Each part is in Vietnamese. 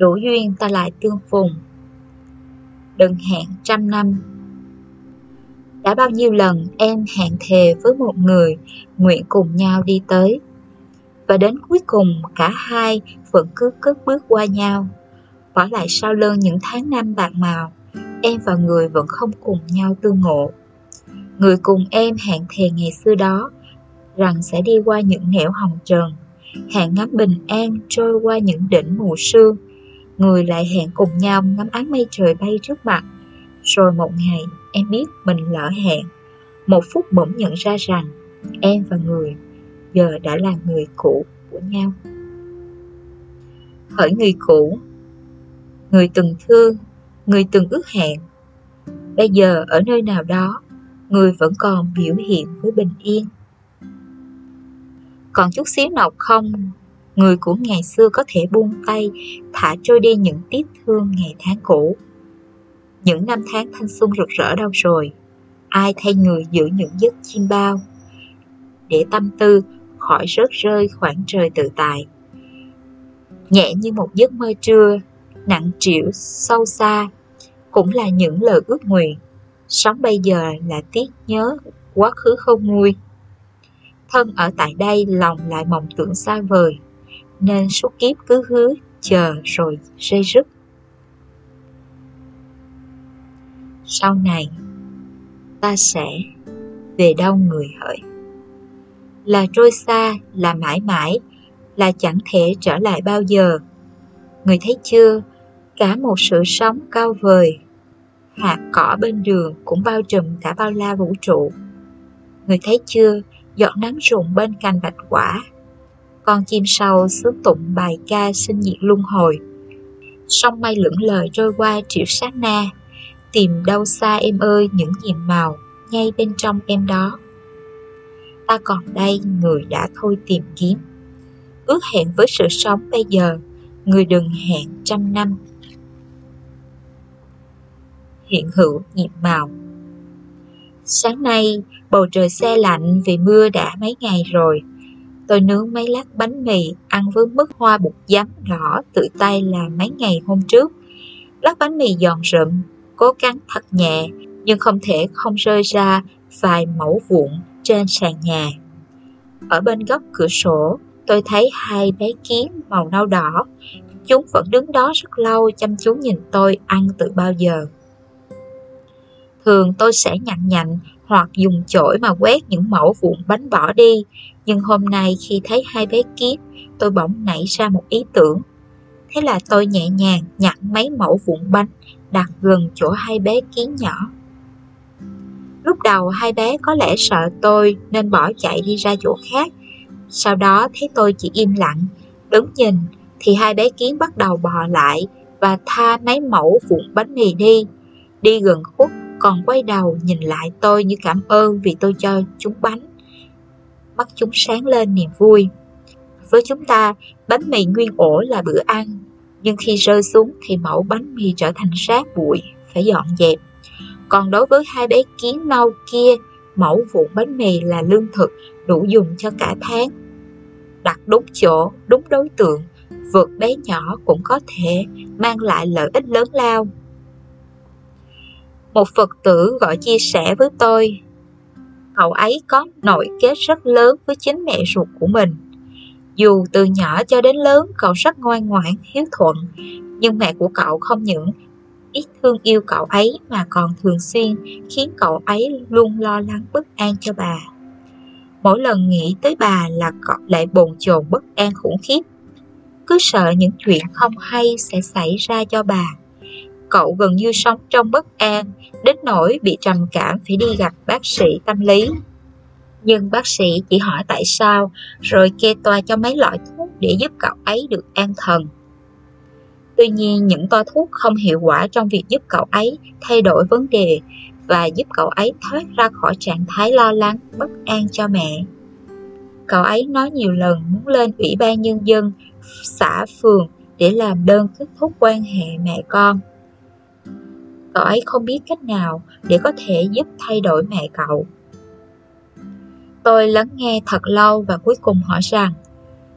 đủ duyên ta lại tương phùng. Đừng hẹn trăm năm. Đã bao nhiêu lần em hẹn thề với một người nguyện cùng nhau đi tới. Và đến cuối cùng cả hai vẫn cứ cất bước qua nhau. Bỏ lại sau lưng những tháng năm bạc màu, em và người vẫn không cùng nhau tương ngộ. Người cùng em hẹn thề ngày xưa đó rằng sẽ đi qua những nẻo hồng trần, hẹn ngắm bình an trôi qua những đỉnh mù sương. Người lại hẹn cùng nhau ngắm áng mây trời bay trước mặt. Rồi một ngày em biết mình lỡ hẹn. Một phút bỗng nhận ra rằng em và người giờ đã là người cũ của nhau. Hỡi người cũ, người từng thương, người từng ước hẹn, bây giờ ở nơi nào đó, người vẫn còn biểu hiện với bình yên. Còn chút xíu nào không, người của ngày xưa có thể buông tay, thả trôi đi những tiếc thương ngày tháng cũ. Những năm tháng thanh xuân rực rỡ đâu rồi, ai thay người giữ những giấc chim bao, để tâm tư khỏi rớt rơi khoảng trời tự tại. Nhẹ như một giấc mơ trưa, nặng trĩu sâu xa, cũng là những lời ước nguyện. Sống bây giờ là tiếc nhớ, quá khứ không nguôi. Thân ở tại đây lòng lại mộng tưởng xa vời, nên suốt kiếp cứ hứa, chờ rồi rơi rứt. Sau này, ta sẽ về đâu người hỡi? Là trôi xa, là mãi mãi, là chẳng thể trở lại bao giờ. Người thấy chưa, cả một sự sống cao vời, hạt cỏ bên đường cũng bao trùm cả bao la vũ trụ. Người thấy chưa, giọt nắng rụng bên cành bạch quả, con chim sâu sướng tụng bài ca sinh diệt luân hồi. Sông mây lững lờ trôi qua triệu sát na, tìm đâu xa em ơi những nhiệm màu ngay bên trong em đó. Ta còn đây người đã thôi tìm kiếm. Ước hẹn với sự sống bây giờ, người đừng hẹn trăm năm. Hiện hữu nhiệm màu Sáng nay, bầu trời xe lạnh vì mưa đã mấy ngày rồi. Tôi nướng mấy lát bánh mì ăn với mức hoa bột giấm đỏ tự tay làm mấy ngày hôm trước. Lát bánh mì giòn rụm, cố gắng thật nhẹ nhưng không thể không rơi ra vài mẫu vụn trên sàn nhà. Ở bên góc cửa sổ, tôi thấy hai bé kiến màu nâu đỏ. Chúng vẫn đứng đó rất lâu chăm chú nhìn tôi ăn từ bao giờ. Thường tôi sẽ nhặn nhạnh hoặc dùng chổi mà quét những mẫu vụn bánh bỏ đi. Nhưng hôm nay khi thấy hai bé kiến, tôi bỗng nảy ra một ý tưởng. Thế là tôi nhẹ nhàng nhặt mấy mẫu vụn bánh đặt gần chỗ hai bé kiến nhỏ. Lúc đầu hai bé có lẽ sợ tôi nên bỏ chạy đi ra chỗ khác. Sau đó thấy tôi chỉ im lặng, đứng nhìn thì hai bé kiến bắt đầu bò lại và tha mấy mẫu vụn bánh mì đi. Đi gần khúc còn quay đầu nhìn lại tôi như cảm ơn vì tôi cho chúng bánh. Mắt chúng sáng lên niềm vui. Với chúng ta, bánh mì nguyên ổ là bữa ăn, nhưng khi rơi xuống thì mẫu bánh mì trở thành rác bụi, phải dọn dẹp. Còn đối với hai bé kiến nâu kia, mẫu vụn bánh mì là lương thực đủ dùng cho cả tháng. Đặt đúng chỗ, đúng đối tượng, vượt bé nhỏ cũng có thể mang lại lợi ích lớn lao. Một Phật tử gọi chia sẻ với tôi, cậu ấy có nội kết rất lớn với chính mẹ ruột của mình. Dù từ nhỏ cho đến lớn cậu rất ngoan ngoãn, hiếu thuận, nhưng mẹ của cậu không những ít thương yêu cậu ấy mà còn thường xuyên khiến cậu ấy luôn lo lắng bất an cho bà. Mỗi lần nghĩ tới bà là cậu lại bồn chồn bất an khủng khiếp. Cứ sợ những chuyện không hay sẽ xảy ra cho bà. Cậu gần như sống trong bất an, đến nỗi bị trầm cảm phải đi gặp bác sĩ tâm lý. Nhưng bác sĩ chỉ hỏi tại sao, rồi kê toa cho mấy loại thuốc để giúp cậu ấy được an thần. Tuy nhiên, những toa thuốc không hiệu quả trong việc giúp cậu ấy thay đổi vấn đề và giúp cậu ấy thoát ra khỏi trạng thái lo lắng, bất an cho mẹ. Cậu ấy nói nhiều lần muốn lên Ủy ban Nhân dân, xã phường để làm đơn kết thúc quan hệ mẹ con. Cậu ấy không biết cách nào để có thể giúp thay đổi mẹ cậu. Tôi lắng nghe thật lâu và cuối cùng hỏi rằng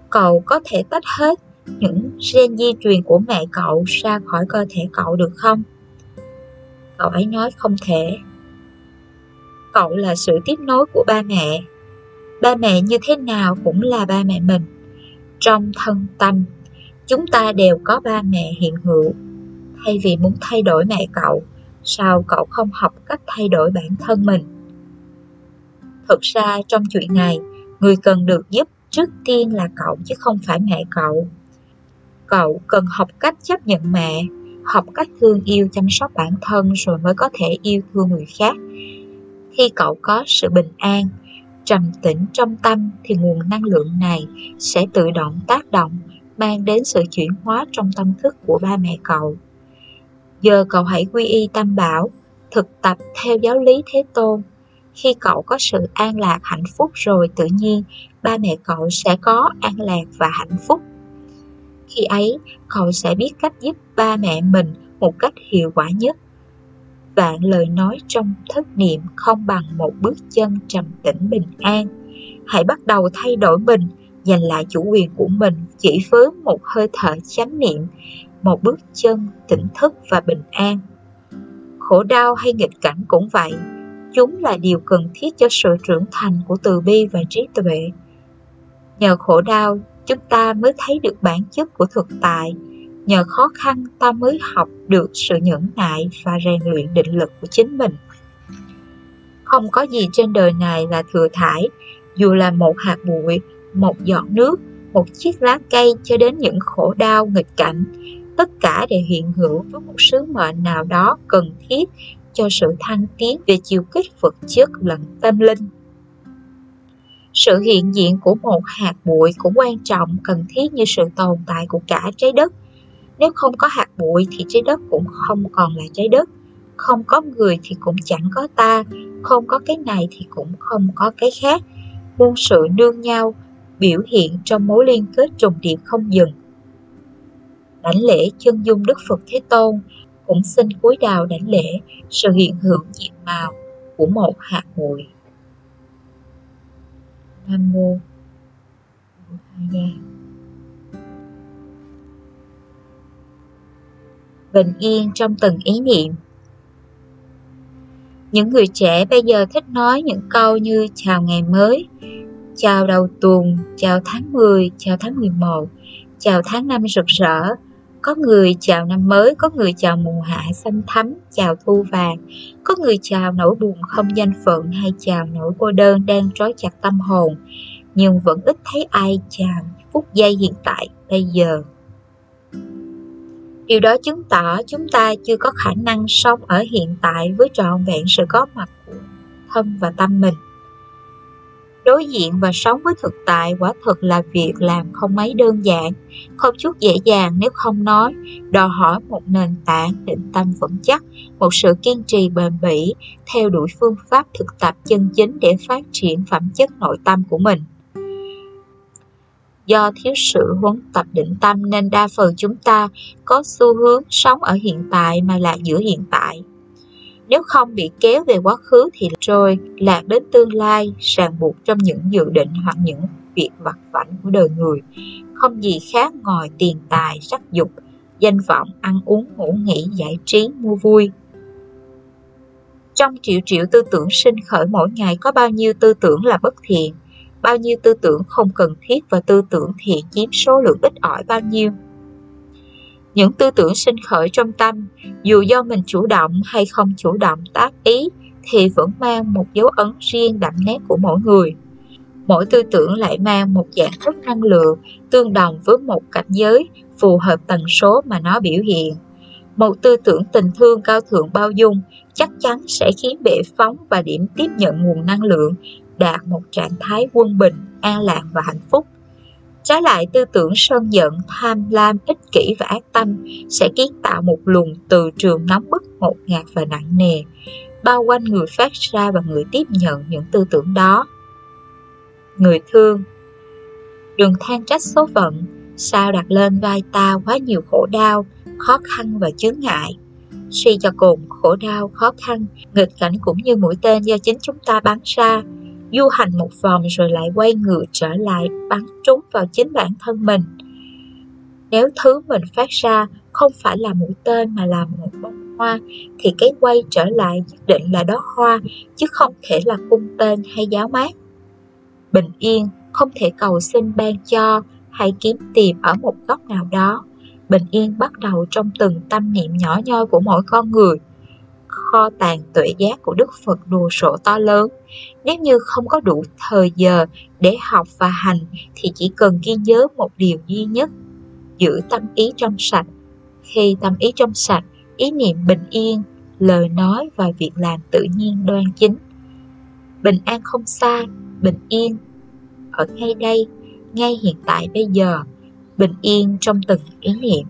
cậu có thể tách hết những gen di truyền của mẹ cậu ra khỏi cơ thể cậu được không? Cậu ấy nói không thể. Cậu là sự tiếp nối của ba mẹ. Ba mẹ như thế nào cũng là ba mẹ mình. Trong thân tâm, chúng ta đều có ba mẹ hiện hữu. Thay vì muốn thay đổi mẹ cậu, sao cậu không học cách thay đổi bản thân mình? Thực ra trong chuyện này, người cần được giúp trước tiên là cậu chứ không phải mẹ cậu. Cậu cần học cách chấp nhận mẹ, học cách thương yêu chăm sóc bản thân rồi mới có thể yêu thương người khác. Khi cậu có sự bình an, trầm tĩnh trong tâm thì nguồn năng lượng này sẽ tự động tác động, mang đến sự chuyển hóa trong tâm thức của ba mẹ cậu. Giờ cậu hãy quy y tam bảo, thực tập theo giáo lý Thế Tôn. Khi cậu có sự an lạc hạnh phúc rồi tự nhiên, ba mẹ cậu sẽ có an lạc và hạnh phúc. Khi ấy, cậu sẽ biết cách giúp ba mẹ mình một cách hiệu quả nhất. Vạn lời nói trong thất niệm không bằng một bước chân trầm tĩnh bình an. Hãy bắt đầu thay đổi mình, giành lại chủ quyền của mình chỉ với một hơi thở chánh niệm, một bước chân tỉnh thức và bình an. Khổ đau hay nghịch cảnh cũng vậy, chúng là điều cần thiết cho sự trưởng thành của từ bi và trí tuệ. Nhờ khổ đau, chúng ta mới thấy được bản chất của thực tại. Nhờ khó khăn ta mới học được sự nhẫn nại và rèn luyện định lực của chính mình. Không có gì trên đời này là thừa thải, dù là một hạt bụi, một giọt nước, một chiếc lá cây cho đến những khổ đau nghịch cảnh, tất cả đều hiện hữu với một sứ mệnh nào đó cần thiết cho sự thăng tiến về chiều kích vật chất lẫn tâm linh. Sự hiện diện của một hạt bụi cũng quan trọng cần thiết như sự tồn tại của cả trái đất. Nếu không có hạt bụi thì trái đất cũng không còn là trái đất. Không có người thì cũng chẳng có ta, không có cái này thì cũng không có cái khác. Muôn sự nương nhau, biểu hiện trong mối liên kết trùng điệp không dừng. Đảnh lễ chân dung Đức Phật Thế Tôn cũng xin cúi đào đảnh lễ sự hiện hữu diện màu của một hạt bụi. Nam Mô Bình yên trong từng ý niệm Những người trẻ bây giờ thích nói những câu như chào ngày mới, chào đầu tuần, chào tháng 10, chào tháng 11, chào tháng năm rực rỡ, có người chào năm mới, có người chào mùa hạ xanh thắm, chào thu vàng, có người chào nỗi buồn không danh phận hay chào nỗi cô đơn đang trói chặt tâm hồn, nhưng vẫn ít thấy ai chào phút giây hiện tại bây giờ. Điều đó chứng tỏ chúng ta chưa có khả năng sống ở hiện tại với trọn vẹn sự có mặt của thân và tâm mình. Đối diện và sống với thực tại quả thật là việc làm không mấy đơn giản, không chút dễ dàng nếu không nói, đòi hỏi một nền tảng định tâm vững chắc, một sự kiên trì bền bỉ, theo đuổi phương pháp thực tập chân chính để phát triển phẩm chất nội tâm của mình. Do thiếu sự huấn tập định tâm nên đa phần chúng ta có xu hướng sống ở hiện tại mà lạc giữa hiện tại nếu không bị kéo về quá khứ thì rồi lạc đến tương lai, ràng buộc trong những dự định hoặc những việc vặt vảnh của đời người. Không gì khác ngoài tiền tài, sắc dục, danh vọng, ăn uống, ngủ nghỉ, giải trí, mua vui. Trong triệu triệu tư tưởng sinh khởi mỗi ngày có bao nhiêu tư tưởng là bất thiện, bao nhiêu tư tưởng không cần thiết và tư tưởng thiện chiếm số lượng ít ỏi bao nhiêu những tư tưởng sinh khởi trong tâm, dù do mình chủ động hay không chủ động tác ý, thì vẫn mang một dấu ấn riêng đậm nét của mỗi người. Mỗi tư tưởng lại mang một dạng thức năng lượng tương đồng với một cảnh giới phù hợp tần số mà nó biểu hiện. Một tư tưởng tình thương cao thượng bao dung chắc chắn sẽ khiến bệ phóng và điểm tiếp nhận nguồn năng lượng đạt một trạng thái quân bình, an lạc và hạnh phúc. Trái lại tư tưởng sân giận, tham lam, ích kỷ và ác tâm sẽ kiến tạo một luồng từ trường nóng bức ngột ngạt và nặng nề, bao quanh người phát ra và người tiếp nhận những tư tưởng đó. Người thương Đừng than trách số phận, sao đặt lên vai ta quá nhiều khổ đau, khó khăn và chướng ngại. Suy cho cùng, khổ đau, khó khăn, nghịch cảnh cũng như mũi tên do chính chúng ta bắn ra, du hành một vòng rồi lại quay ngược trở lại bắn trúng vào chính bản thân mình. Nếu thứ mình phát ra không phải là mũi tên mà là một bông hoa, thì cái quay trở lại nhất định là đó hoa, chứ không thể là cung tên hay giáo mát. Bình yên không thể cầu xin ban cho hay kiếm tìm ở một góc nào đó. Bình yên bắt đầu trong từng tâm niệm nhỏ nhoi của mỗi con người. Kho tàng tuệ giác của Đức Phật đồ sộ to lớn. Nếu như không có đủ thời giờ để học và hành thì chỉ cần ghi nhớ một điều duy nhất. Giữ tâm ý trong sạch. Khi tâm ý trong sạch, ý niệm bình yên, lời nói và việc làm tự nhiên đoan chính. Bình an không xa, bình yên ở ngay đây, ngay hiện tại bây giờ, bình yên trong từng ý niệm.